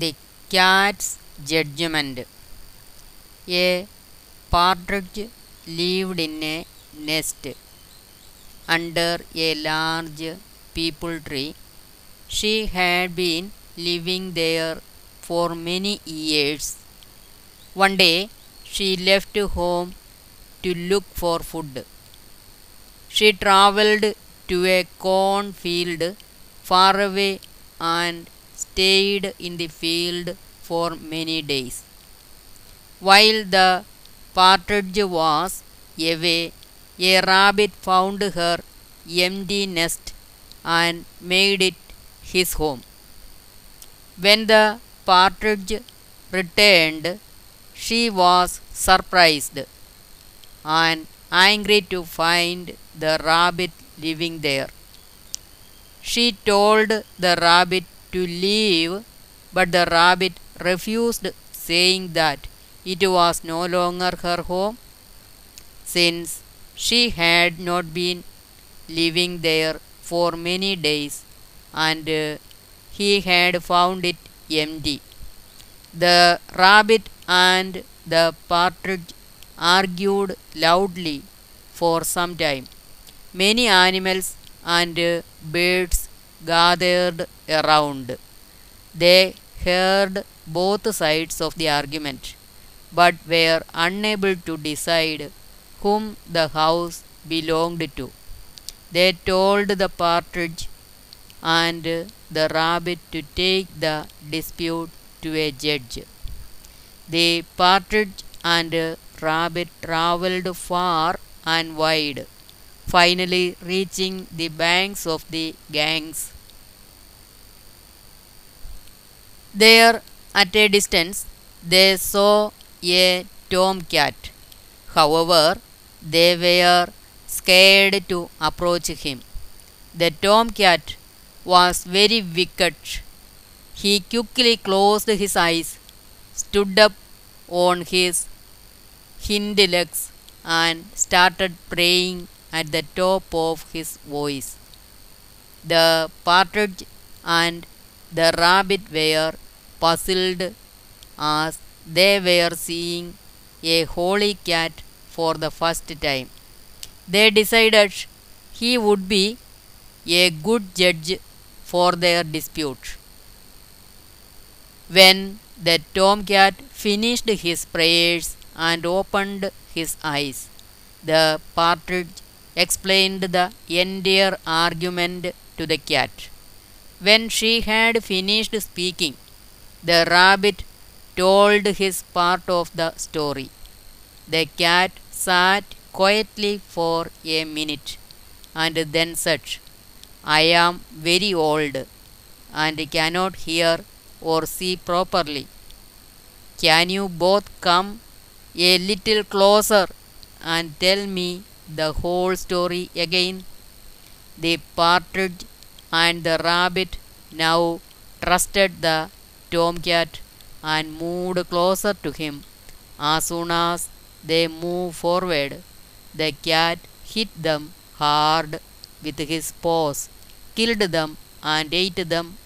The cat's judgment. A partridge lived in a nest under a large peepul tree. She had been living there for many years. One day she left home to look for food. She traveled to a cornfield far away and stayed in the field for many days. While the partridge was away, a rabbit found her empty nest and made it his home. When the partridge returned, she was surprised and angry to find the rabbit living there. She told the rabbit to leave, but the rabbit refused, saying that it was no longer her home, since she had not been living there for many days and uh, he had found it empty. The rabbit and the partridge argued loudly for some time. Many animals and uh, birds gathered around. They heard both sides of the argument, but were unable to decide whom the house belonged to. They told the partridge and the rabbit to take the dispute to a judge. The partridge and rabbit traveled far and wide, finally reaching the banks of the Ganges. There, at a distance, they saw a tomcat. However, they were scared to approach him. The tomcat was very wicked. He quickly closed his eyes, stood up on his hind legs, and started praying at the top of his voice. The partridge and the rabbit were puzzled as they were seeing a holy cat for the first time. They decided he would be a good judge for their dispute. When the tomcat finished his prayers and opened his eyes, the partridge explained the entire argument to the cat. When she had finished speaking, the rabbit told his part of the story. The cat sat quietly for a minute and then said, I am very old and cannot hear or see properly. Can you both come a little closer and tell me the whole story again? The partridge and the rabbit now trusted the tomcat and moved closer to him. As soon as they moved forward, the cat hit them hard with his paws, killed them, and ate them